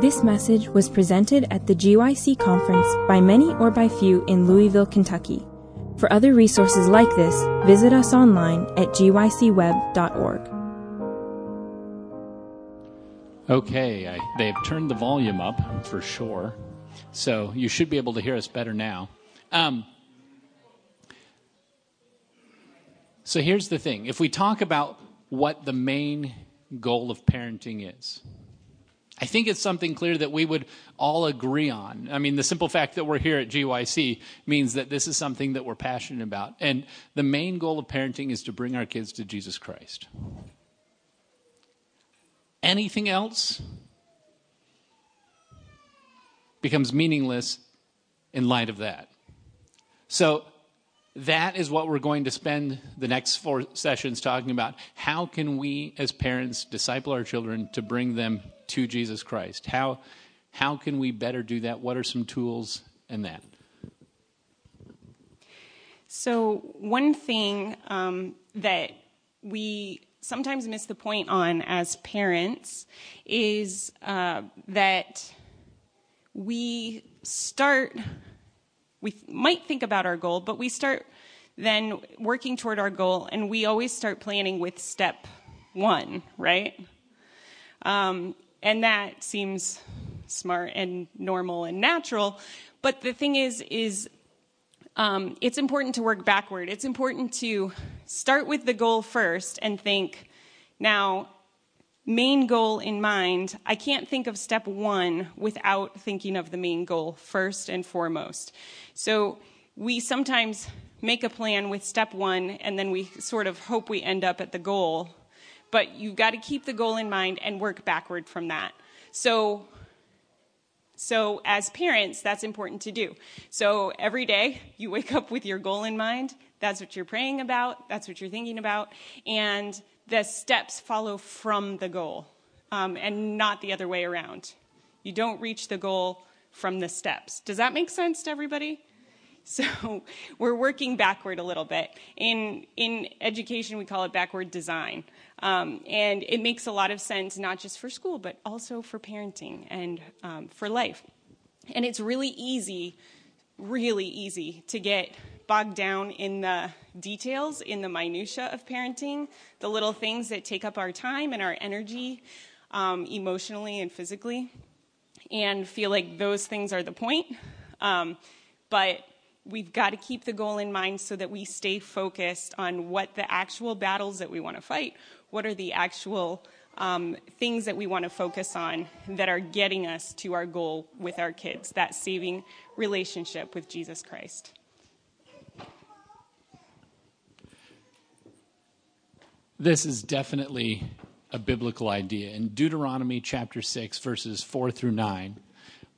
This message was presented at the GYC conference by many or by few in Louisville, Kentucky. For other resources like this, visit us online at gycweb.org. Okay, I, they've turned the volume up for sure, so you should be able to hear us better now. Um, so here's the thing if we talk about what the main goal of parenting is, I think it's something clear that we would all agree on. I mean, the simple fact that we're here at GYC means that this is something that we're passionate about. And the main goal of parenting is to bring our kids to Jesus Christ. Anything else becomes meaningless in light of that. So, that is what we're going to spend the next four sessions talking about. How can we, as parents, disciple our children to bring them to Jesus Christ? How, how can we better do that? What are some tools and that? So, one thing um, that we sometimes miss the point on as parents is uh, that we start, we might think about our goal, but we start then working toward our goal, and we always start planning with step one, right? Um, and that seems smart and normal and natural. But the thing is, is um, it's important to work backward. It's important to start with the goal first and think, now, main goal in mind, I can't think of step one without thinking of the main goal first and foremost. So we sometimes make a plan with step one and then we sort of hope we end up at the goal but you've got to keep the goal in mind and work backward from that. So, so as parents, that's important to do. So every day you wake up with your goal in mind. That's what you're praying about. That's what you're thinking about. And the steps follow from the goal um, and not the other way around. You don't reach the goal from the steps. Does that make sense to everybody? So we're working backward a little bit. In, in education, we call it backward design. Um, and it makes a lot of sense, not just for school, but also for parenting and um, for life. And it's really easy, really easy to get bogged down in the details, in the minutia of parenting, the little things that take up our time and our energy um, emotionally and physically, and feel like those things are the point. Um, but we've got to keep the goal in mind so that we stay focused on what the actual battles that we want to fight, what are the actual um, things that we want to focus on that are getting us to our goal with our kids, that saving relationship with Jesus Christ. This is definitely a biblical idea. In Deuteronomy chapter 6, verses 4 through 9,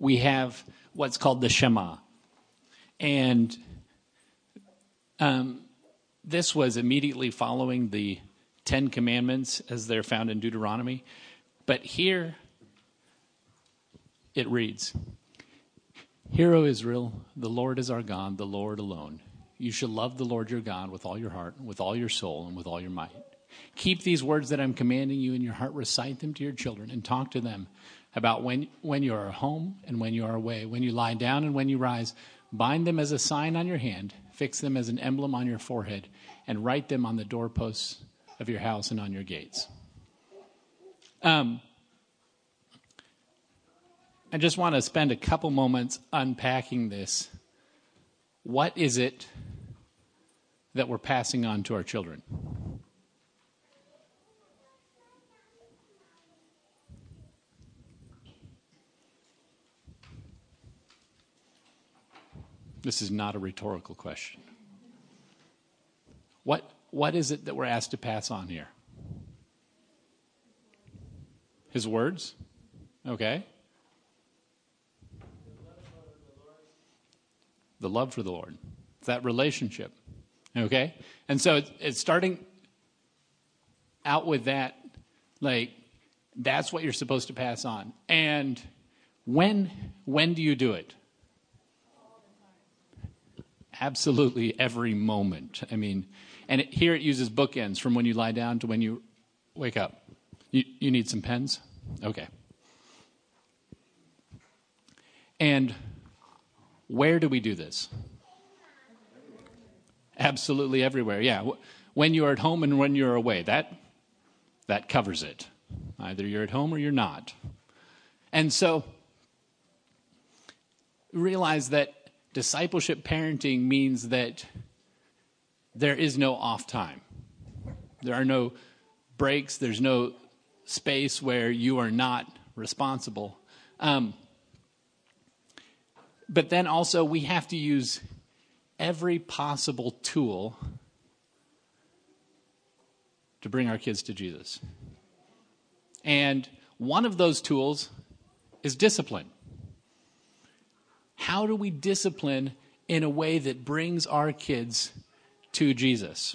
we have what's called the Shema. And um, this was immediately following the Ten Commandments as they're found in Deuteronomy. But here it reads Hear, O Israel, the Lord is our God, the Lord alone. You shall love the Lord your God with all your heart, with all your soul, and with all your might. Keep these words that I'm commanding you in your heart, recite them to your children, and talk to them about when, when you are home and when you are away, when you lie down and when you rise. Bind them as a sign on your hand, fix them as an emblem on your forehead, and write them on the doorposts of your house and on your gates. Um, I just want to spend a couple moments unpacking this. What is it that we're passing on to our children? This is not a rhetorical question. What, what is it that we're asked to pass on here? His words? Okay. The love for the Lord. That relationship. Okay? And so it's starting out with that, like, that's what you're supposed to pass on. And when when do you do it? Absolutely every moment. I mean, and it, here it uses bookends from when you lie down to when you wake up. You, you need some pens? Okay. And where do we do this? Absolutely everywhere. Yeah. When you're at home and when you're away. That that covers it. Either you're at home or you're not. And so realize that discipleship parenting means that there is no off time. There are no breaks, there's no space where you are not responsible. Um, but then also, we have to use every possible tool to bring our kids to Jesus. And one of those tools is discipline. How do we discipline in a way that brings our kids to Jesus?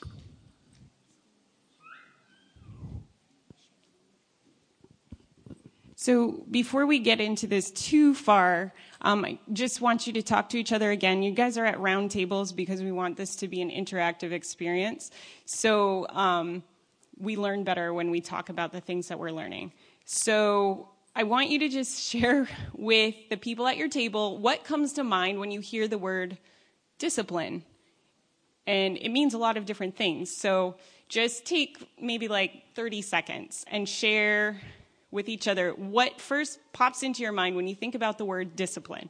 So, before we get into this too far, um, I just want you to talk to each other again. You guys are at round tables because we want this to be an interactive experience. So, um, we learn better when we talk about the things that we're learning. So, I want you to just share with the people at your table what comes to mind when you hear the word discipline. And it means a lot of different things. So, just take maybe like 30 seconds and share with each other what first pops into your mind when you think about the word discipline.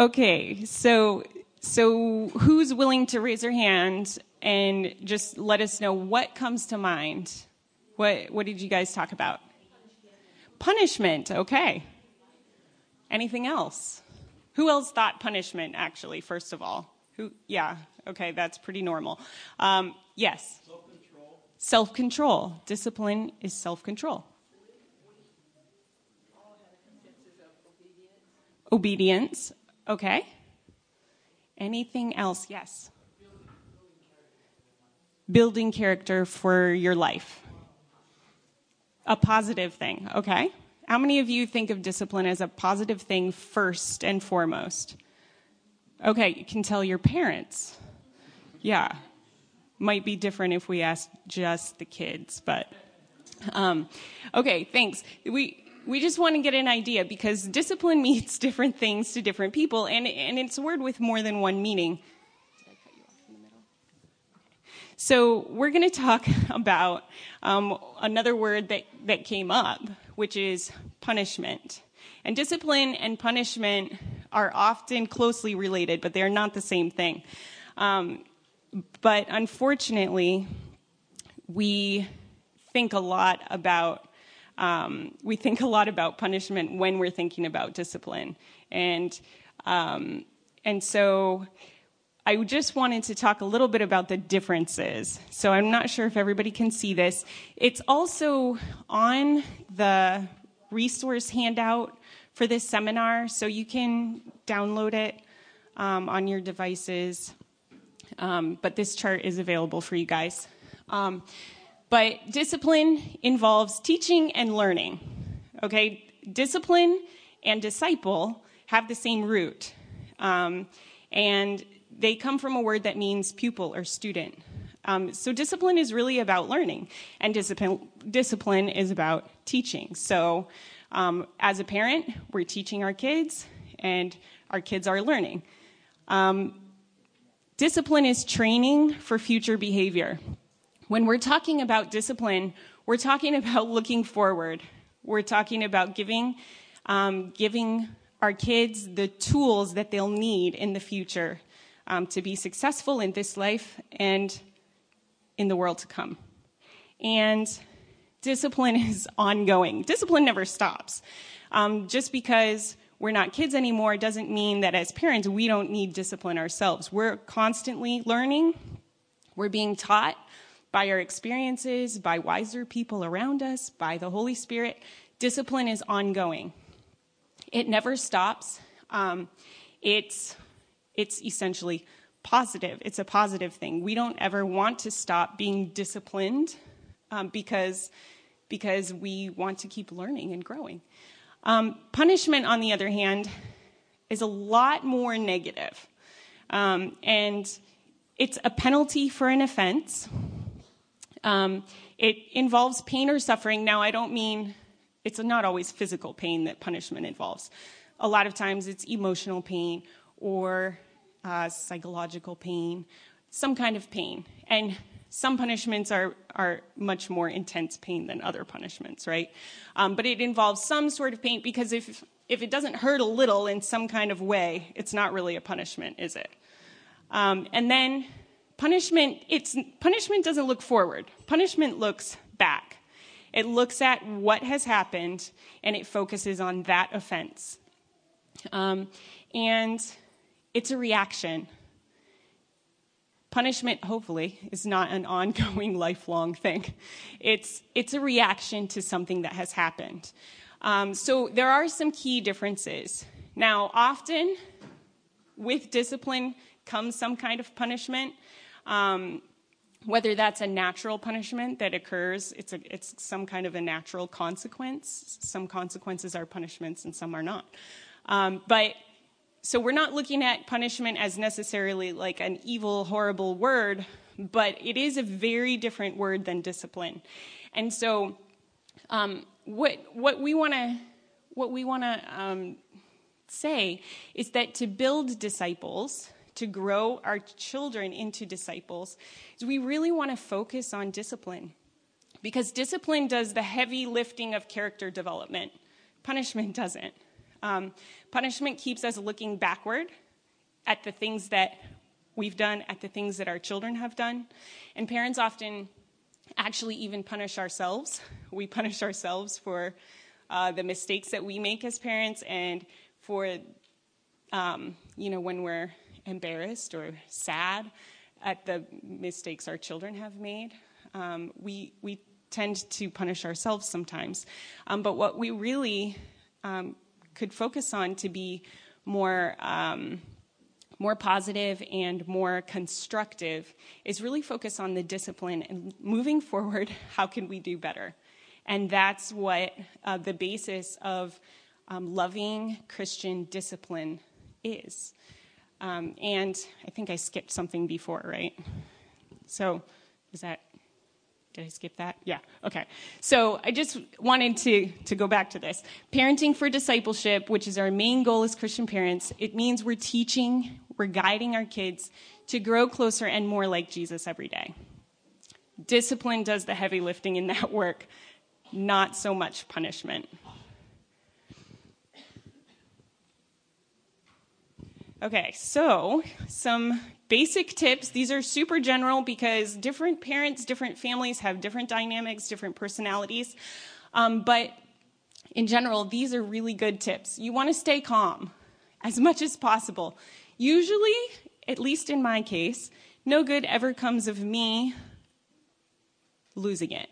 Okay, so so who's willing to raise their hand and just let us know what comes to mind? What what did you guys talk about? Punishment. Okay. Anything else? Who else thought punishment actually first of all? Who yeah, Okay, that's pretty normal. Um, yes. Self control. Self control. Discipline is self control. Obedience. Okay. Anything else? Yes. Building character for your life. A positive thing. Okay. How many of you think of discipline as a positive thing first and foremost? Okay, you can tell your parents. Yeah. Might be different if we asked just the kids, but um, okay, thanks. We we just want to get an idea because discipline means different things to different people, and and it's a word with more than one meaning. So we're going to talk about um, another word that that came up, which is punishment. And discipline and punishment are often closely related, but they're not the same thing. Um, but unfortunately, we think a lot about um, we think a lot about punishment when we're thinking about discipline, and um, and so I just wanted to talk a little bit about the differences. So I'm not sure if everybody can see this. It's also on the resource handout for this seminar, so you can download it um, on your devices um, but this chart is available for you guys. But discipline involves teaching and learning. Okay, discipline and disciple have the same root, um, and they come from a word that means pupil or student. Um, so discipline is really about learning, and discipline discipline is about teaching. So, um, as a parent, we're teaching our kids, and our kids are learning. Um, Discipline is training for future behavior. When we're talking about discipline, we're talking about looking forward. We're talking about giving, um, giving our kids the tools that they'll need in the future um, to be successful in this life and in the world to come. And discipline is ongoing. Discipline never stops. Um, just because we're not kids anymore doesn't mean that as parents we don't need discipline ourselves. We're constantly learning, we're being taught by our experiences, by wiser people around us, by the Holy Spirit. Discipline is ongoing, it never stops. Um, it's, it's essentially positive. It's a positive thing. We don't ever want to stop being disciplined um, because, because we want to keep learning and growing. Um, punishment, on the other hand, is a lot more negative. Um, and it's a penalty for an offense. Um, it involves pain or suffering. Now, I don't mean it's not always physical pain that punishment involves. A lot of times it's emotional pain or uh, psychological pain, some kind of pain. And some punishments are, are much more intense pain than other punishments, right? Um, but it involves some sort of pain because if, if it doesn't hurt a little in some kind of way, it's not really a punishment, is it? Um, and then punishment, it's, punishment doesn't look forward. Punishment looks back. It looks at what has happened and it focuses on that offense. Um, and it's a reaction. Punishment, hopefully, is not an ongoing, lifelong thing. It's, it's a reaction to something that has happened. Um, so there are some key differences. Now, often with discipline comes some kind of punishment. Um, whether that's a natural punishment that occurs, it's, some kind of a natural consequence. Some consequences are punishments and some are not. Um, but so we're not looking at punishment as necessarily like an evil, horrible word, but it is a very different word than discipline. And so, um, what we want to say is that to build disciples, to grow our children into disciples, is we really want to focus on discipline, because discipline does the heavy lifting of character development. Punishment doesn't. Um, punishment keeps us looking backward at the things that we've done, at the things that our children have done. And parents often actually even punish ourselves. We punish ourselves for uh, the mistakes that we make as parents and for, um, you know, when we're embarrassed or sad at the mistakes our children have made. Um, we, we tend to punish ourselves sometimes. Um, but what we really um, could focus on to be more um, more positive and more constructive is really focus on the discipline and moving forward how can we do better and that's what uh, the basis of um, loving christian discipline is Um, and i think i skipped something before right so is that did I skip that? Yeah. Okay. So I just wanted to, to go back to this. Parenting for discipleship, which is our main goal as Christian parents, it means we're teaching, we're guiding our kids to grow closer and more like Jesus every day. Discipline does the heavy lifting in that work, not so much punishment. Okay, so some basic tips. These are super general because different parents, different families have different dynamics, different personalities. Um, but in general, these are really good tips. You want to stay calm as much as possible. Usually, at least in my case, no good ever comes of me losing it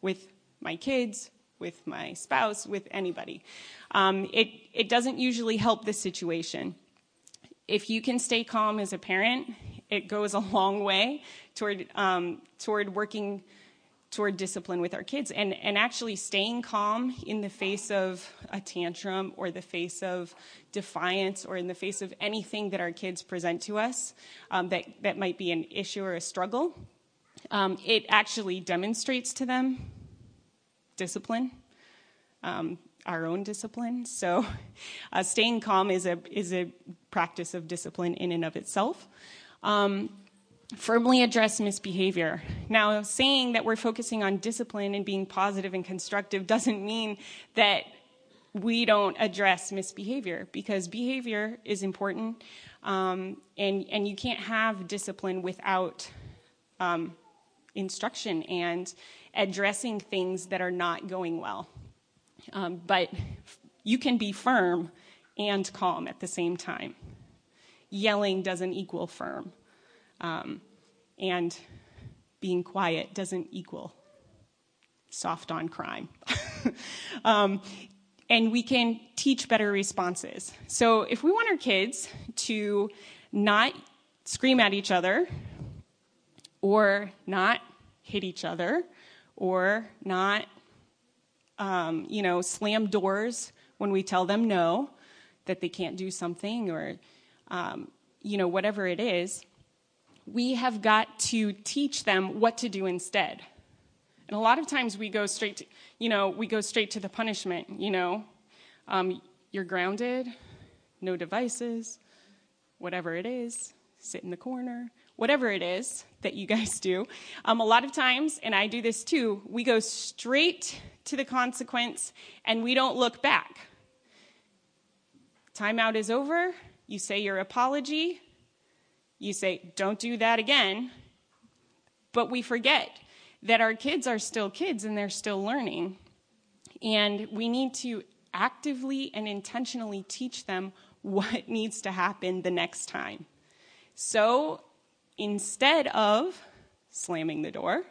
with my kids, with my spouse, with anybody. Um, it, it doesn't usually help the situation if you can stay calm as a parent, it goes a long way toward um, toward working toward discipline with our kids and, and actually staying calm in the face of a tantrum or the face of defiance or in the face of anything that our kids present to us um, that, that might be an issue or a struggle. Um, it actually demonstrates to them discipline. Our own discipline. So, uh, staying calm is a is a practice of discipline in and of itself. Um, firmly address misbehavior. Now, saying that we're focusing on discipline and being positive and constructive doesn't mean that we don't address misbehavior because behavior is important, um, and and you can't have discipline without um, instruction and addressing things that are not going well. Um, but you can be firm and calm at the same time. Yelling doesn't equal firm. Um, and being quiet doesn't equal soft on crime. um, and we can teach better responses. So if we want our kids to not scream at each other, or not hit each other, or not um, you know, slam doors when we tell them no, that they can't do something, or, um, you know, whatever it is. We have got to teach them what to do instead. And a lot of times we go straight to, you know, we go straight to the punishment, you know. Um, you're grounded, no devices, whatever it is, sit in the corner, whatever it is that you guys do. Um, a lot of times, and I do this too, we go straight to the consequence and we don't look back. Timeout is over. You say your apology. You say, don't do that again. But we forget that our kids are still kids and they're still learning. And we need to actively and intentionally teach them what needs to happen the next time. So instead of slamming the door,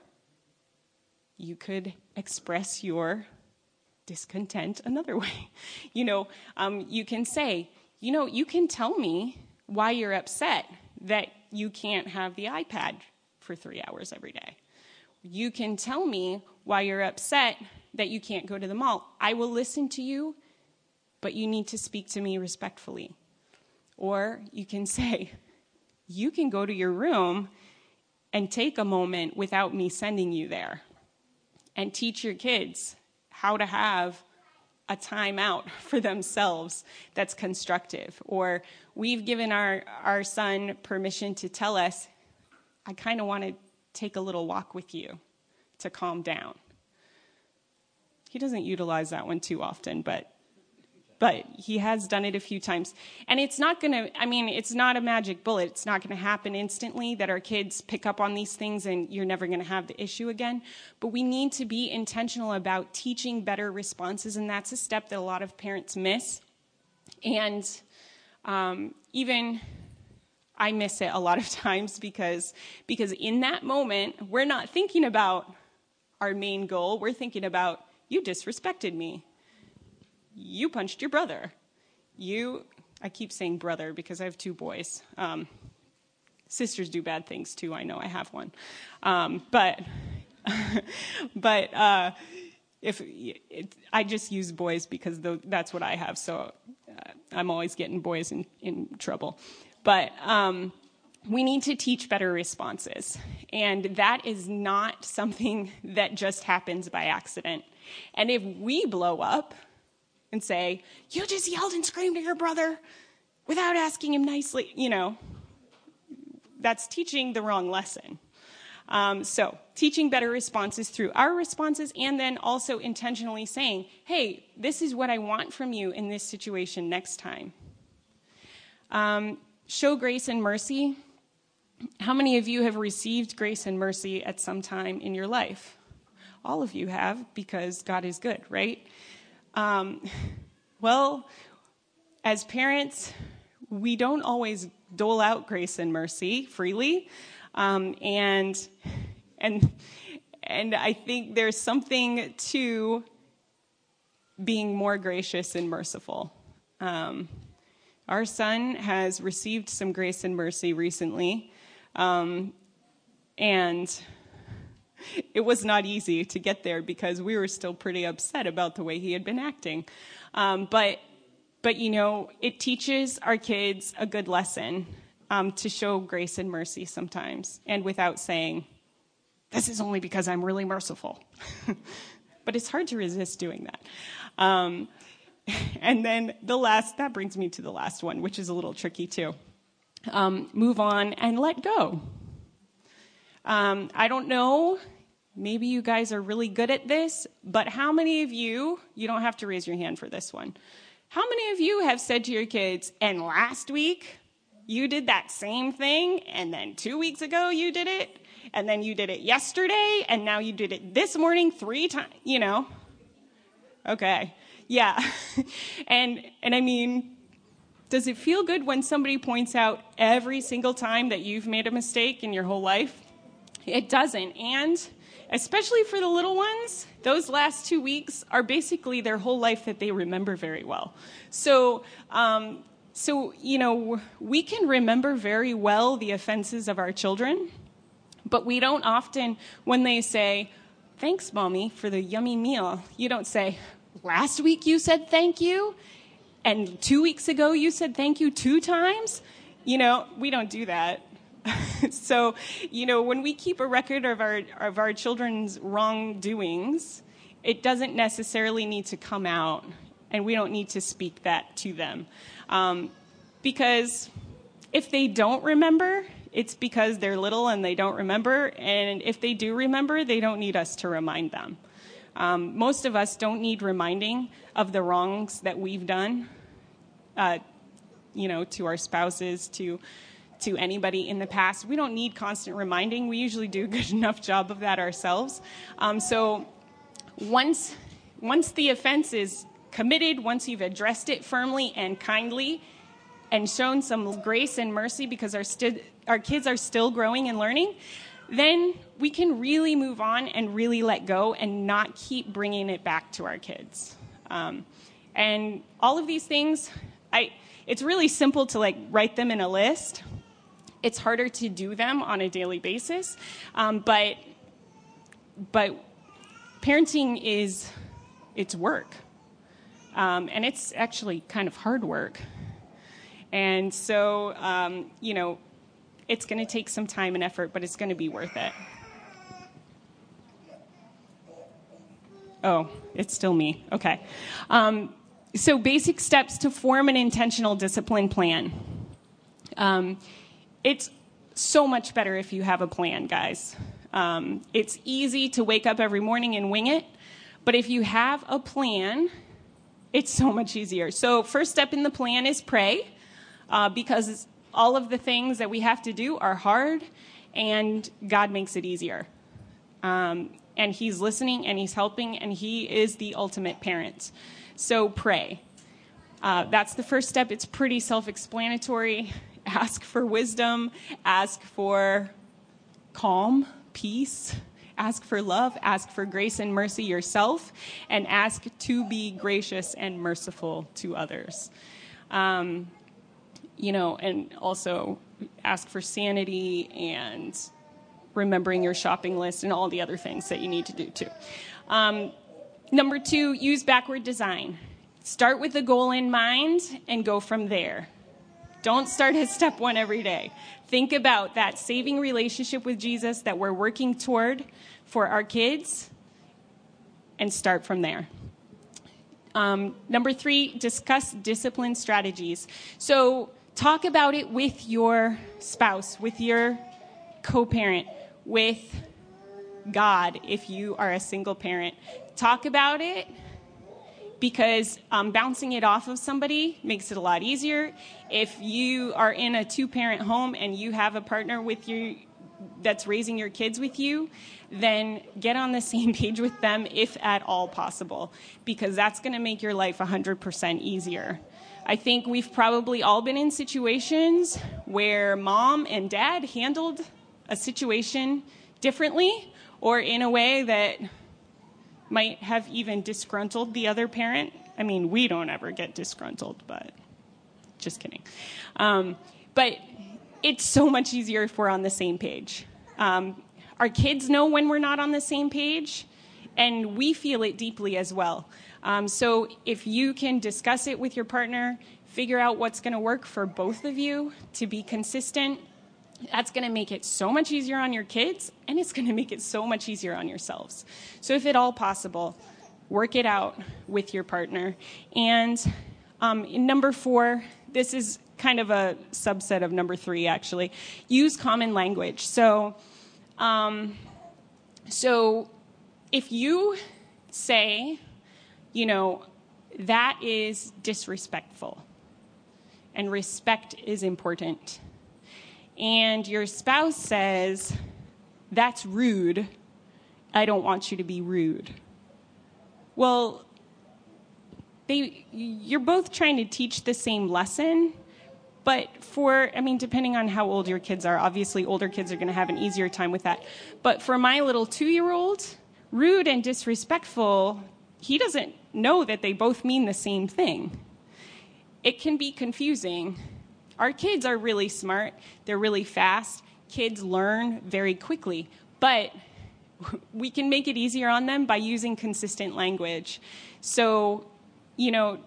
you could express your discontent another way. You know, um, you can say, you know, you can tell me why you're upset that you can't have the iPad for three hours every day. You can tell me why you're upset that you can't go to the mall. I will listen to you, but you need to speak to me respectfully. Or you can say, you can go to your room and take a moment without me sending you there and teach your kids how to have a timeout for themselves that's constructive. Or we've given our, our son permission to tell us, I kind of want to take a little walk with you to calm down. He doesn't utilize that one too often, but but he has done it a few times. And it's not going to, I mean, it's not a magic bullet. It's not going to happen instantly that our kids pick up on these things and you're never going to have the issue again. But we need to be intentional about teaching better responses, and that's a step that a lot of parents miss. And um, even I miss it a lot of times because because in that moment we're not thinking about our main goal. We're thinking about you disrespected me you punched your brother. You, I keep saying brother because I have two boys. Um, sisters do bad things too. I know I have one. Um, but, but, uh, if it, I just use boys because that's what I have, so uh, I'm always getting boys in, in trouble. But um, we need to teach better responses, and that is not something that just happens by accident. And if we blow up, and say, You just yelled and screamed at your brother without asking him nicely. You know, that's teaching the wrong lesson. Um, so, teaching better responses through our responses, and then also intentionally saying, Hey, this is what I want from you in this situation next time. Um, show grace and mercy. How many of you have received grace and mercy at some time in your life? All of you have, because God is good, right? Um, well, as parents, we don't always dole out grace and mercy freely, um, and and and I think there's something to being more gracious and merciful. Um, our son has received some grace and mercy recently, um, and it was not easy to get there because we were still pretty upset about the way he had been acting. Um, but, but you know, it teaches our kids a good lesson um, to show grace and mercy sometimes, and without saying, "This is only because I'm really merciful." but it's hard to resist doing that. Um, and then the last, that brings me to the last one, which is a little tricky too. Um, move on and let go. Um, I don't know Maybe you guys are really good at this, but how many of you, you don't have to raise your hand for this one, how many of you have said to your kids, and last week you did that same thing, and then two weeks ago you did it, and then you did it yesterday, and now you did it this morning three times, you know? Okay. Yeah. and, and I mean, does it feel good when somebody points out every single time that you've made a mistake in your whole life? It doesn't. And especially for the little ones, those last two weeks are basically their whole life that they remember very well. So, um, so you know, we can remember very well the offenses of our children, but we don't often, when they say, "Thanks, mommy, for the yummy meal," you don't say, "Last week you said thank you." And two weeks ago, you said thank you two times. You know, we don't do that. so, you know, when we keep a record of our, of our children's wrongdoings, it doesn't necessarily need to come out, and we don't need to speak that to them. Um, because if they don't remember, it's because they're little and they don't remember. And if they do remember, they don't need us to remind them. Um, most of us don't need reminding of the wrongs that we've done, uh, you know, to our spouses, to to anybody in the past. We don't need constant reminding. We usually do a good enough job of that ourselves. Um, so once once the offense is committed, once you've addressed it firmly and kindly, and shown some grace and mercy because our, st- our kids are still growing and learning, then we can really move on and really let go and not keep bringing it back to our kids. Um, and all of these things, I, it's really simple to like write them in a list. It's harder to do them on a daily basis, um, but but parenting is it's work, um, and it's actually kind of hard work. And so, um, you know, it's going to take some time and effort, but it's going to be worth it. Oh, it's still me. Okay. Um, so, basic steps to form an intentional discipline plan. Um, it's so much better if you have a plan, guys. Um, it's easy to wake up every morning and wing it, but if you have a plan, it's so much easier. So, first step in the plan is pray uh, because all of the things that we have to do are hard, and God makes it easier. Um, and He's listening and He's helping, and He is the ultimate parent. So pray. Uh, that's the first step. It's pretty self explanatory. Ask for wisdom, ask for calm, peace, ask for love, ask for grace and mercy yourself, and ask to be gracious and merciful to others. Um, you know, and also ask for sanity and remembering your shopping list and all the other things that you need to do too. Um, number two, use backward design. Start with the goal in mind and go from there. Don't start at step one every day. Think about that saving relationship with Jesus that we're working toward for our kids and start from there. Um, number three, discuss discipline strategies. So, Talk about it with your spouse, with your co parent, with God if you are a single parent. Talk about it because um, bouncing it off of somebody makes it a lot easier. If you are in a two parent home and you have a partner with you that's raising your kids with you, then get on the same page with them if at all possible, because that's going to make your life 100% easier. I think we've probably all been in situations where mom and dad handled a situation differently or in a way that might have even disgruntled the other parent. I mean, we don't ever get disgruntled, but just kidding. Um, but it's so much easier if we're on the same page. Um, our kids know when we're not on the same page, and we feel it deeply as well. Um, so if you can discuss it with your partner, figure out what's going to work for both of you to be consistent, that's going to make it so much easier on your kids and it's going to make it so much easier on yourselves. So, if at all possible, work it out with your partner. And um, number four, this is kind of a subset of number three, actually. Use common language. So, um, so if you say, you know, that is disrespectful. And respect is important. And your spouse says, that's rude. I don't want you to be rude. Well, they, you're both trying to teach the same lesson, but for, I mean, depending on how old your kids are, obviously older kids are going to have an easier time with that. But for my little two year old, rude and disrespectful he doesn't know that they both mean the same thing. It can be confusing. Our kids are really smart, they're really fast. Kids learn very quickly, but we can make it easier on them by using consistent language. So, you know,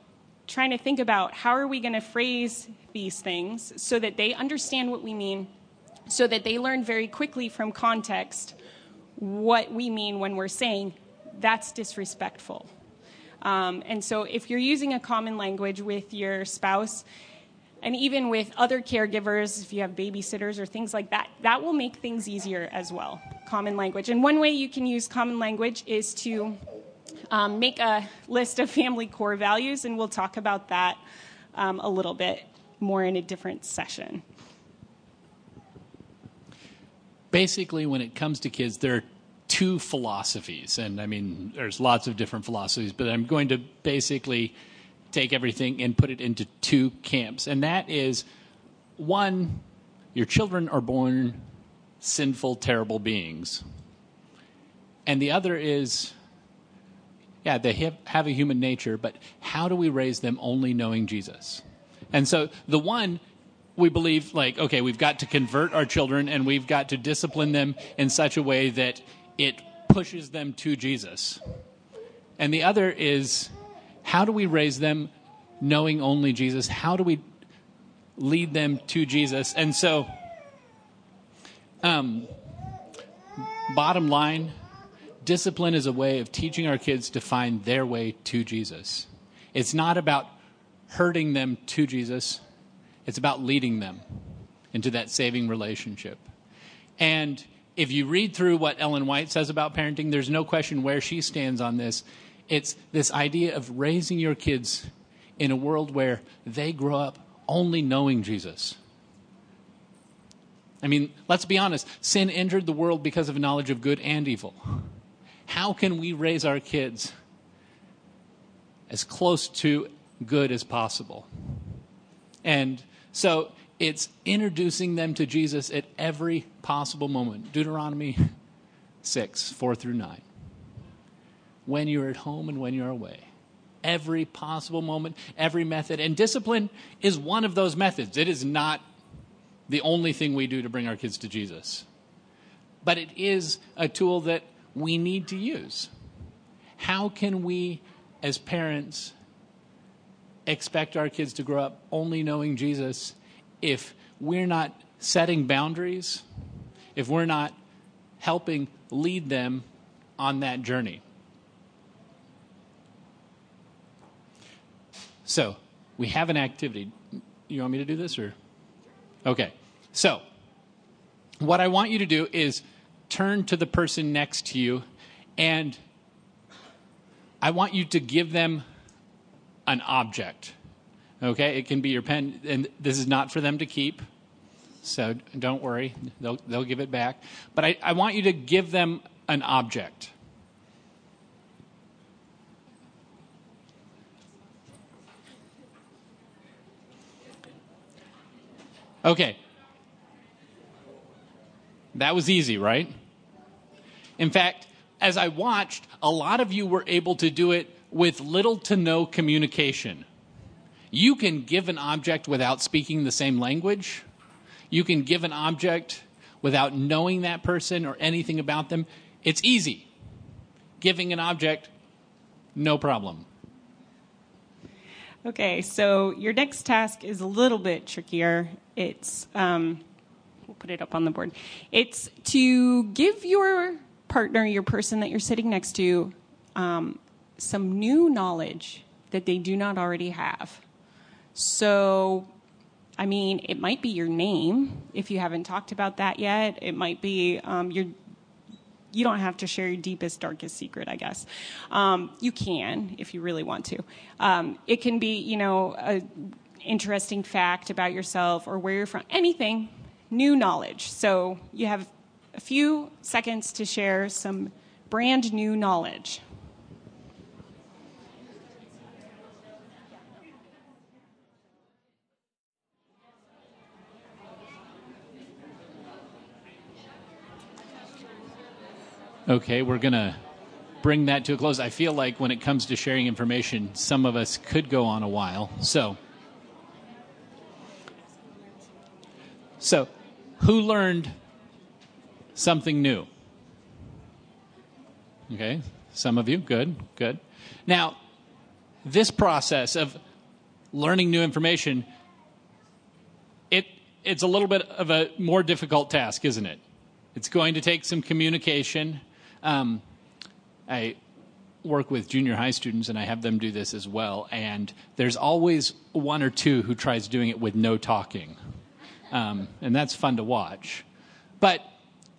trying to think about how are we going to phrase these things so that they understand what we mean so that they learn very quickly from context what we mean when we're saying that's disrespectful. Um, and so if you're using a common language with your spouse, and even with other caregivers, if you have babysitters or things like that, that will make things easier as well. Common language. And one way you can use common language is to um, make a list of family core values, and we'll talk about that um, a little bit more in a different session. Basically, when it comes to kids, there are two philosophies, and I mean, there's lots of different philosophies, but I'm going to basically take everything and put it into two camps. And that is one, your children are born sinful, terrible beings. And the other is, yeah, they have, have a human nature, but how do we raise them only knowing Jesus? And so the one, we believe, like, okay, we've got to convert our children and we've got to discipline them in such a way that it pushes them to Jesus. And the other is, how do we raise them knowing only Jesus? How do we lead them to Jesus? And so, um, bottom line, discipline is a way of teaching our kids to find their way to Jesus. It's not about hurting them to Jesus, it's about leading them into that saving relationship. And if you read through what Ellen White says about parenting, there's no question where she stands on this. It's this idea of raising your kids in a world where they grow up only knowing Jesus. I mean, let's be honest sin entered the world because of a knowledge of good and evil. How can we raise our kids as close to good as possible? And so it's introducing them to Jesus at every possible moment. Deuteronomy 6, 4 through 9 when you're at home and when you're away. Every possible moment, every method. And discipline is one of those methods. It is not the only thing we do to bring our kids to Jesus. But it is a tool that we need to use. How can we, as parents, expect our kids to grow up only knowing Jesus if we're not setting boundaries, if we're not helping lead them on that journey? So we have an activity. You want me to do this or? Okay. So what I want you to do is turn to the person next to you and I want you to give them an object. Okay? It can be your pen, and this is not for them to keep. So don't worry, they'll, they'll give it back. But I, I want you to give them an object. Okay. That was easy, right? In fact, as I watched, a lot of you were able to do it with little to no communication. You can give an object without speaking the same language. You can give an object without knowing that person or anything about them. It's easy. Giving an object, no problem. Okay, so your next task is a little bit trickier. It's, um, we'll put it up on the board. It's to give your partner, your person that you're sitting next to, um, some new knowledge that they do not already have. So, I mean, it might be your name if you haven't talked about that yet. It might be um, your you don't have to share your deepest, darkest secret, I guess. Um, you can if you really want to. Um, it can be, you know, an interesting fact about yourself or where you're from, anything, new knowledge. So you have a few seconds to share some brand new knowledge. Okay, we're going to bring that to a close. I feel like when it comes to sharing information, some of us could go on a while. So, so who learned something new? Okay, some of you, good, good. Now, this process of learning new information, it it's a little bit of a more difficult task, isn't it? It's going to take some communication. Um, I work with junior high students and I have them do this as well. And there's always one or two who tries doing it with no talking. Um, and that's fun to watch. But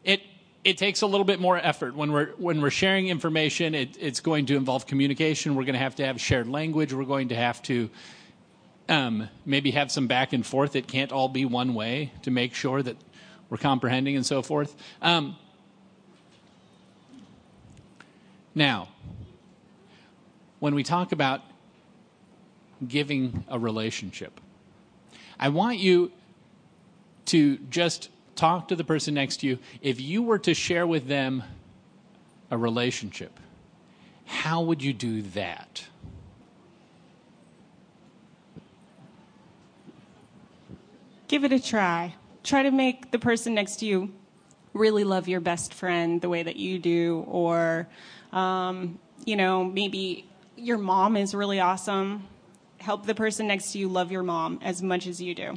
it, it takes a little bit more effort when we're when we're sharing information. It, it's going to involve communication. We're going to have to have shared language. We're going to have to um, maybe have some back and forth. It can't all be one way to make sure that we're comprehending and so forth. Um, now, when we talk about giving a relationship, I want you to just talk to the person next to you. If you were to share with them a relationship, how would you do that? Give it a try. Try to make the person next to you really love your best friend the way that you do, or, um, you know, maybe your mom is really awesome. Help the person next to you love your mom as much as you do.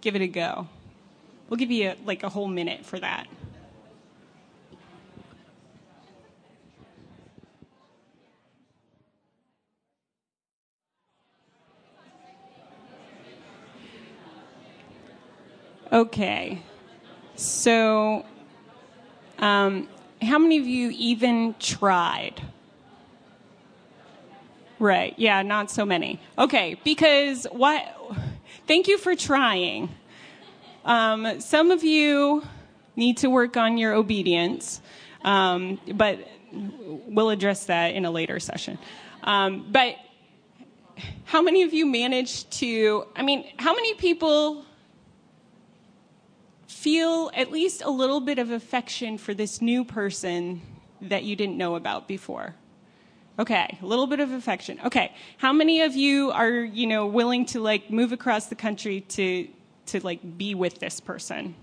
Give it a go. We'll give you a, like a whole minute for that. Okay. So, um, how many of you even tried? Right. Yeah, not so many. Okay, because what? Thank you for trying. Um, some of you need to work on your obedience, um, but we'll address that in a later session. Um, but how many of you managed to? I mean, how many people feel at least a little bit of affection for this new person that you didn't know about before? Okay, a little bit of affection. Okay, how many of you are, you know, willing to like move across the country to to like be with this person?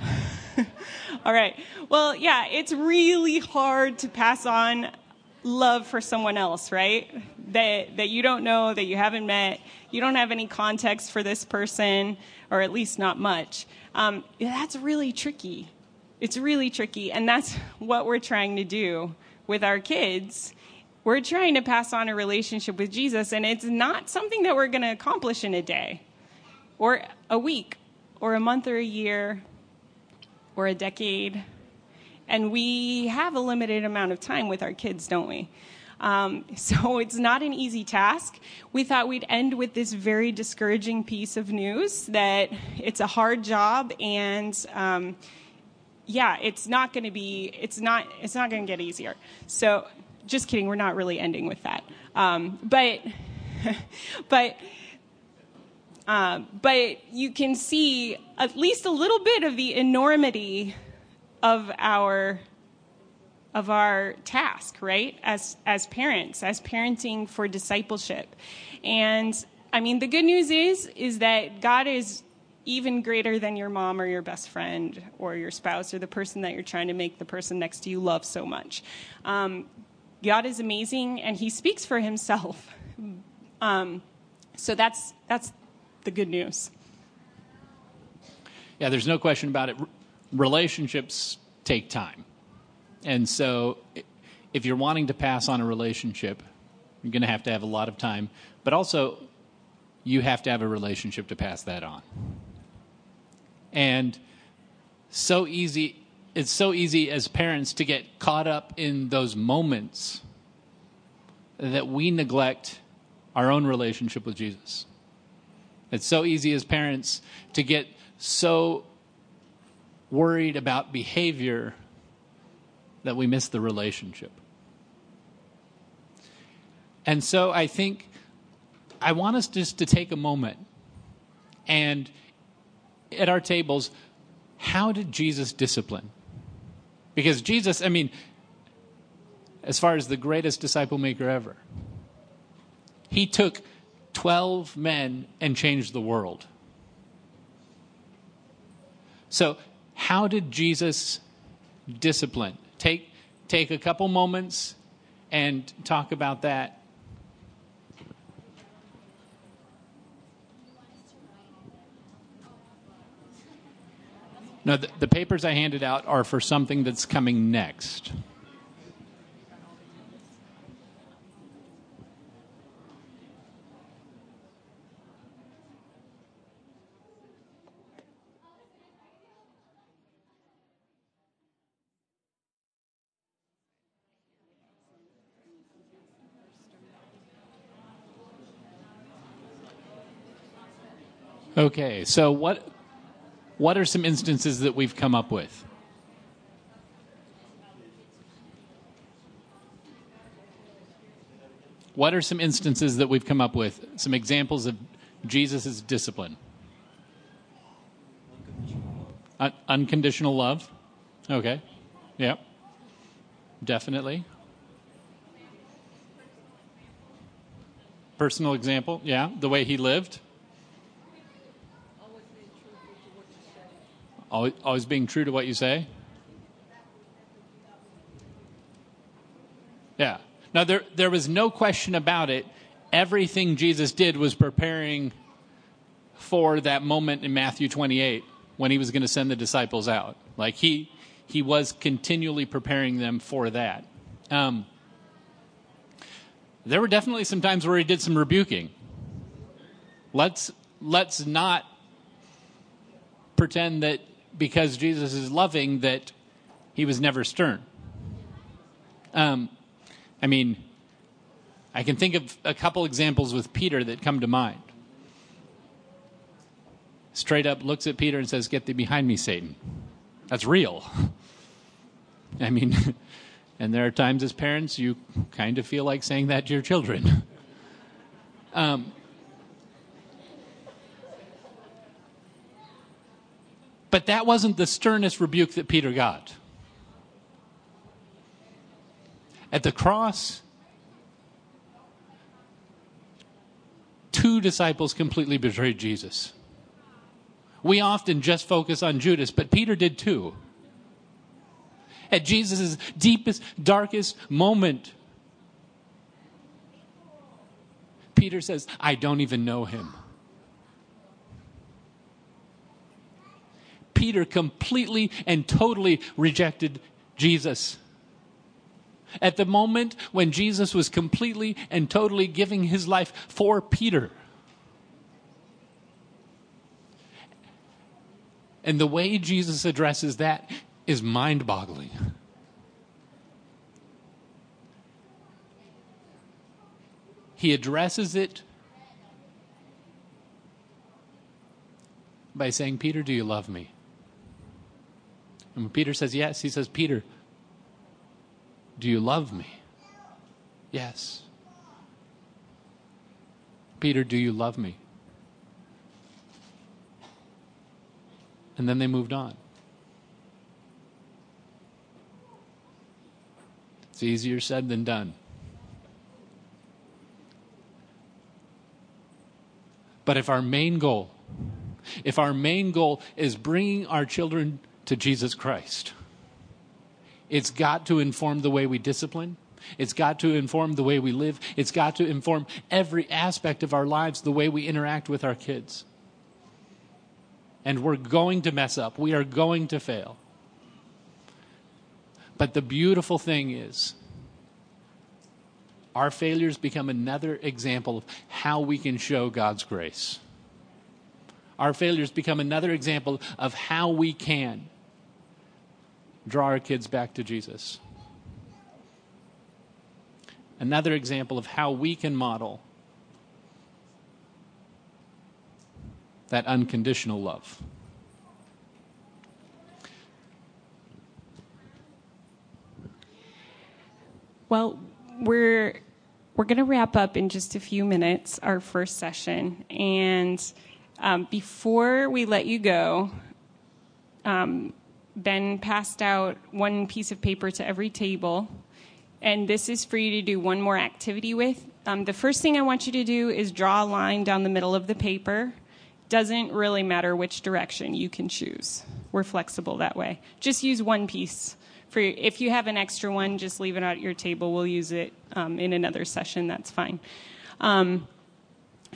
All right. Well, yeah, it's really hard to pass on love for someone else, right? That that you don't know, that you haven't met, you don't have any context for this person, or at least not much. Um, that's really tricky. It's really tricky, and that's what we're trying to do with our kids. We're trying to pass on a relationship with Jesus, and it's not something that we're going to accomplish in a day, or a week, or a month, or a year, or a decade. And we have a limited amount of time with our kids, don't we? Um, so it's not an easy task. We thought we'd end with this very discouraging piece of news that it's a hard job and um, yeah, it's not going to be, it's not, it's not going to get easier. So just kidding, we're not really ending with that. Um, but, but, uh, but you can see at least a little bit of the enormity of our of our task, right? As as parents, as parenting for discipleship. And I mean, the good news is is that God is even greater than your mom or your best friend or your spouse or the person that you're trying to make the person next to you love so much. Um, God is amazing, and He speaks for Himself. Um, so that's that's the good news. Yeah, there's no question about it. Relationships take time. And so, if you're wanting to pass on a relationship, you're going to have to have a lot of time, but also you have to have a relationship to pass that on. And so easy, it's so easy as parents to get caught up in those moments that we neglect our own relationship with Jesus. It's so easy as parents to get so worried about behavior that we miss the relationship. And so I think I want us just to take a moment and at our tables, how did Jesus discipline? Because Jesus, I mean, as far as the greatest disciple maker ever, he took 12 men and changed the world. So, how did Jesus discipline? take take a couple moments and talk about that. No, the, the papers I handed out are for something that's coming next. Okay, so what what are some instances that we've come up with? What are some instances that we've come up with? Some examples of Jesus' discipline? Un- unconditional love. Okay. Yep. Definitely. Personal example. Yeah. The way he lived. Always, always being true to what you say? Yeah. Now, there, there was no question about it. Everything Jesus did was preparing for that moment in Matthew 28 when he was going to send the disciples out. Like, he, he was continually preparing them for that. Um, there were definitely some times where he did some rebuking. Let's, let's not pretend that because Jesus is loving that he was never stern. Um, I mean, I can think of a couple examples with Peter that come to mind. Straight up looks at Peter and says, Get thee behind me, Satan. That's real. I mean, and there are times as parents you kind of feel like saying that to your children. Um, But that wasn't the sternest rebuke that Peter got. At the cross, two disciples completely betrayed Jesus. We often just focus on Judas, but Peter did too. At Jesus' deepest, darkest moment, Peter says, I don't even know him. Peter completely and totally rejected Jesus. At the moment when Jesus was completely and totally giving his life for Peter. And the way Jesus addresses that is mind boggling. He addresses it by saying, Peter, do you love me? And when Peter says yes, he says, Peter, do you love me? Yes. Peter, do you love me? And then they moved on. It's easier said than done. But if our main goal, if our main goal is bringing our children to Jesus Christ. It's got to inform the way we discipline. It's got to inform the way we live. It's got to inform every aspect of our lives, the way we interact with our kids. And we're going to mess up. We are going to fail. But the beautiful thing is, our failures become another example of how we can show God's grace. Our failures become another example of how we can draw our kids back to Jesus. Another example of how we can model that unconditional love. Well, we're we're going to wrap up in just a few minutes our first session, and um, before we let you go, um, Ben passed out one piece of paper to every table, and this is for you to do one more activity with. Um, the first thing I want you to do is draw a line down the middle of the paper. Doesn't really matter which direction you can choose. We're flexible that way. Just use one piece. For if you have an extra one, just leave it at your table. We'll use it um, in another session. That's fine. Um,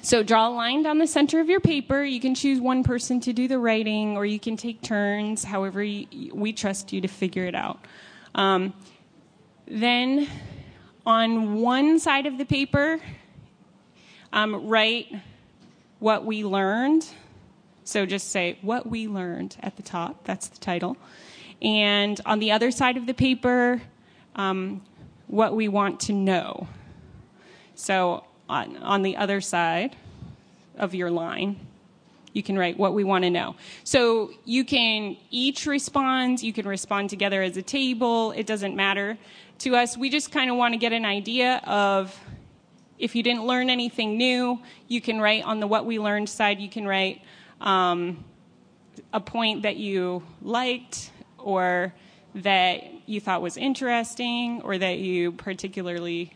so draw a line down the center of your paper. You can choose one person to do the writing, or you can take turns. However, you, we trust you to figure it out. Um, then, on one side of the paper, um, write what we learned. So just say what we learned at the top. That's the title. And on the other side of the paper, um, what we want to know. So on, on the other side of your line, you can write what we want to know. So you can each respond, you can respond together as a table, it doesn't matter to us. We just kind of want to get an idea of if you didn't learn anything new, you can write on the what we learned side, you can write um, a point that you liked or that you thought was interesting or that you particularly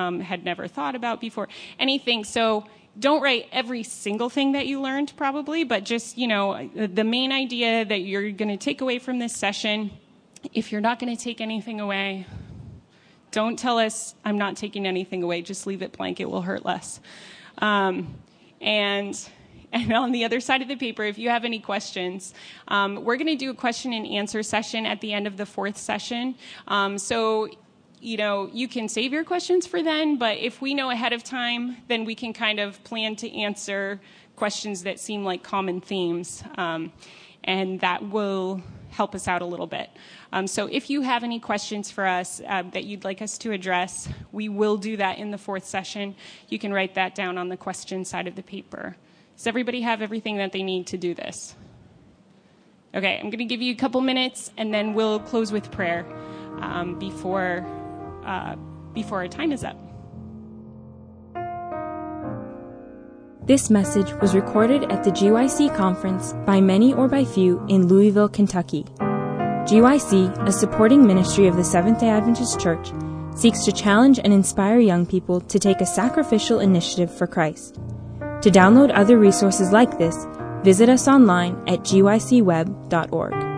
um, had never thought about before. Anything. So don't write every single thing that you learned, probably, but just, you know, the main idea that you're going to take away from this session. If you're not going to take anything away, don't tell us I'm not taking anything away. Just leave it blank. It will hurt less. Um, and and on the other side of the paper, if you have any questions, um, we're going to do a question and answer session at the end of the fourth session. Um, so you know, you can save your questions for then, but if we know ahead of time, then we can kind of plan to answer questions that seem like common themes, um, and that will help us out a little bit. Um, so if you have any questions for us uh, that you'd like us to address, we will do that in the fourth session. You can write that down on the question side of the paper. Does everybody have everything that they need to do this? Okay, I'm going to give you a couple minutes, and then we'll close with prayer um, before uh, before our time is up. This message was recorded at the GYC conference by many or by few in Louisville, Kentucky. GYC, a supporting ministry of the Seventh day Adventist Church, seeks to challenge and inspire young people to take a sacrificial initiative for Christ. To download other resources like this, visit us online at gycweb.org.